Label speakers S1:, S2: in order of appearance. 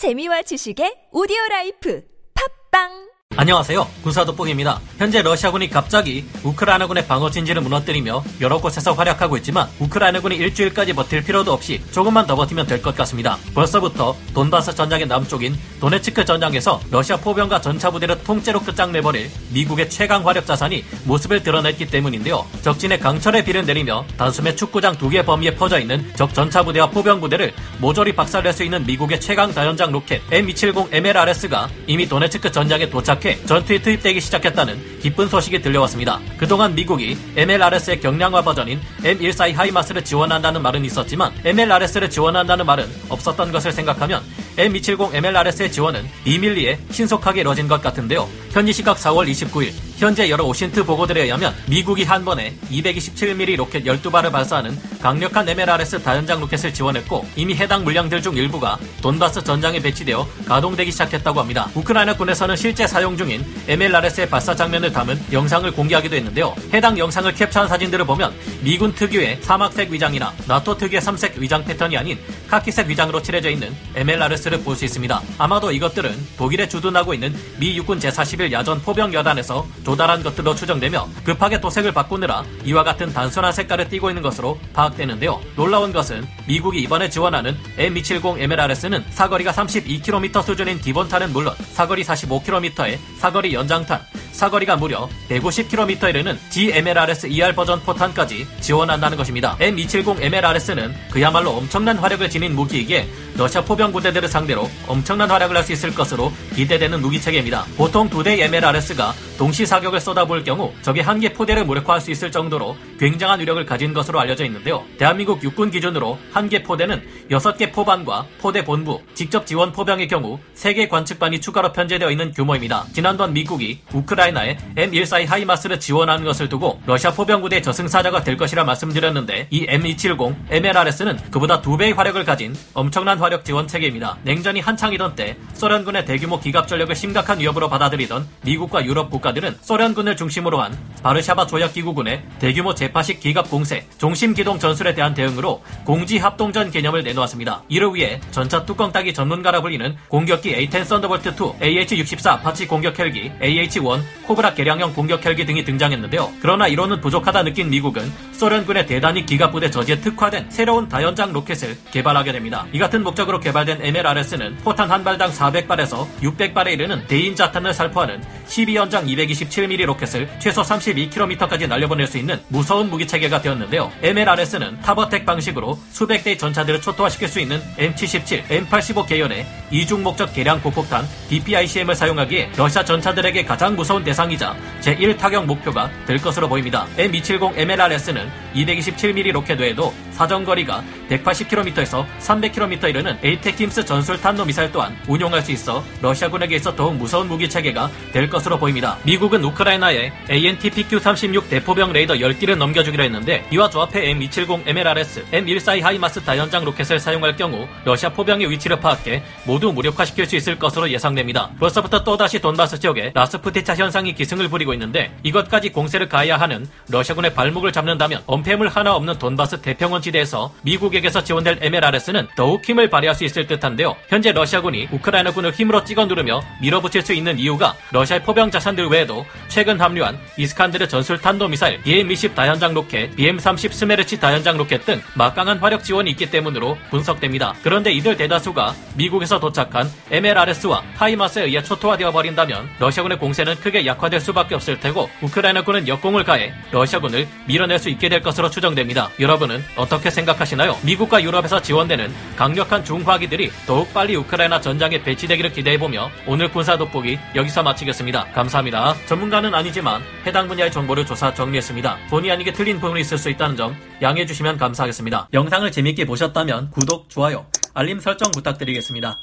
S1: 재미와 지식의 오디오 life. 팟빵
S2: 안녕하세요. 군사돋보기입니다. 현재 러시아군이 갑자기 우크라이나군의 방어 진지를 무너뜨리며 여러 곳에서 활약하고 있지만 우크라이나군이 일주일까지 버틸 필요도 없이 조금만 더 버티면 될 것 같습니다. 벌써부터 돈바스 전장의 남쪽인 도네츠크 전장에서 러시아 포병과 전차 부대를 통째로 끝장내버릴 미국의 최강 화력 자산이 모습을 드러냈기 때문인데요. 적진의 강철의 비를 내리며 단숨에 축구장 두 개 범위에 퍼져 있는 적 전차 부대와 포병 부대를 모조리 박살낼 수 있는 미국의 최강 다연장 로켓 M270 MLRS가 이미 도네츠크 전장에 도착 시작해 전투에 투입되기 시작했다는 기쁜 소식이 들려왔습니다. 그동안 미국이 MLRS의 경량화 버전인 M142 하이마스를 지원한다는 말은 있었지만 MLRS를 지원한다는 말은 없었던 것을 생각하면 M270 MLRS의 지원은 비밀리에 신속하게 이뤄진 것 같은데요. 현지 시각 4월 29일 현재 여러 오신트 보고들에 의하면 미국이 한 번에 227mm 로켓 12발을 발사하는 강력한 MLRS 다연장 로켓을 지원했고 이미 해당 물량들 중 일부가 돈바스 전장에 배치되어 가동되기 시작했다고 합니다. 우크라이나 군에서는 실제 사용 중인 MLRS의 발사 장면을 담은 영상을 공개하기도 했는데요. 해당 영상을 캡처한 사진들을 보면 미군 특유의 사막색 위장이나 나토 특유의 삼색 위장 패턴이 아닌 카키색 위장으로 칠해져 있는 MLRS를 볼 수 있습니다. 아마도 이것들은 독일에 주둔하고 있는 미 육군 제41 야전 포병 여단에서 조달한 것들로 추정되며 급하게 도색을 바꾸느라 이와 같은 단순한 색깔을 띠고 있는 것으로 파악되는데요. 놀라운 것은 미국이 이번에 지원하는 M270 MLRS는 사거리가 32km 수준인 기본탄은 물론 사거리 45km의 사거리 연장탄, 사거리가 무려 150km에 이르는 GMLRS ER 버전 포탄까지 지원한다는 것입니다. M270 MLRS는 그야말로 엄청난 화력을 지닌 무기이기에 러시아 포병 부대들을 상대로 엄청난 활약을 할 수 있을 것으로 기대되는 무기 체계입니다. 보통 두 대의 MLRS가 동시 사격을 쏟아부을 경우 적의 한 개 포대를 무력화할 수 있을 정도로 굉장한 위력을 가진 것으로 알려져 있는데요. 대한민국 육군 기준으로 한 개 포대는 6개 포반과 포대 본부, 직접 지원 포병의 경우 3개 관측반이 추가로 편제되어 있는 규모입니다. 지난번 미국이 우크라이나 에 M142 하이마스를 지원하는 것을 두고 러시아 포병부대 저승사자가 될 것이라 말씀드렸는데 이 M270 MLRS는 그보다 두 배의 화력을 가진 엄청난 화력 지원 체계입니다. 냉전이 한창이던 때 소련군의 대규모 기갑 전력을 심각한 위협으로 받아들이던 미국과 유럽 국가들은 소련군을 중심으로 한 바르샤바 조약 기구군의 대규모 제파식 기갑 공세, 종심 기동 전술에 대한 대응으로 공지 합동전 개념을 내놓았습니다. 이를 위해 전차 뚜껑 따기 전문가라 불리는 공격기 A-10 썬더볼트 2, AH-64 아파치 공격 헬기, AH-1 코브라 개량형 공격 헬기 등이 등장했는데요. 그러나 이로는 부족하다 느낀 미국은 소련군의 대단위 기갑부대 저지에 특화된 새로운 다연장 로켓을 개발하게 됩니다. 이 같은 목적으로 개발된 MLRS는 포탄 한 발당 400발에서 600발에 이르는 대인 자탄을 살포하는 12연장 227mm 로켓을 최소 32km까지 날려보낼 수 있는 무서운 무기 체계가 되었는데요. MLRS는 top attack 방식으로 수백 대의 전차들을 초토화시킬 수 있는 M77, M85 계열의 이중 목적 개량 고폭탄 DPICM을 사용하기에 러시아 전차들에게 가장 무서운 대상이자 제1 타격 목표가 될 것으로 보입니다. M270 MLRS는 227mm 로켓 외에도 사정거리가 180km에서 300km 이르는 ATACMS 전술 탄도 미사일 또한 운용할 수 있어 러시아군에게 있어 더욱 무서운 무기 체계가 될 것으로 보입니다. 미국은 우크라이나에 ANTPQ-36 대포병 레이더 10기를 넘겨주기로 했는데 이와 조합해 M270 MLRS, M142 하이마스 다연장 로켓을 사용할 경우 러시아 포병의 위치를 파악해 모두 무력화시킬 수 있을 것으로 예상됩니다. 벌써부터 또다시 돈바스 지역에 라스푸티차 현상이 기승을 부리고 있는데 이것까지 공세를 가해야 하는 러시아군의 발목을 잡는다면 엄폐물 하나 없는 돈바스 대평원 지 대에서 미국에게서 지원될 MLRS는 더욱 힘을 발휘할 수 있을 듯한데요. 현재 러시아군이 우크라이나군을 힘으로 찍어 누르며 밀어붙일 수 있는 이유가 러시아의 포병 자산들 외에도 최근 합류한 이스칸데르 전술 탄도 미사일, BM-20 다연장 로켓, BM-30 스메르치 다연장 로켓 등 막강한 화력 지원이 있기 때문으로 분석됩니다. 그런데 이들 대다수가 미국에서 도착한 MLRS와 하이마스에 의해 초토화되어 버린다면 러시아군의 공세는 크게 약화될 수밖에 없을 테고 우크라이나군은 역공을 가해 러시아군을 밀어낼 수 있게 될 것으로 추정됩니다. 여러분은 어떻게 생각하시나요? 미국과 유럽에서 지원되는 강력한 중화기들이 더욱 빨리 우크라이나 전장에 배치되기를 기대해보며 오늘 군사 돋보기 여기서 마치겠습니다. 감사합니다. 전문가는 아니지만 해당 분야의 정보를 조사 정리했습니다. 본의 아니게 틀린 부분이 있을 수 있다는 점 양해해 주시면 감사하겠습니다. 영상을 재밌게 보셨다면 구독, 좋아요, 알림 설정 부탁드리겠습니다.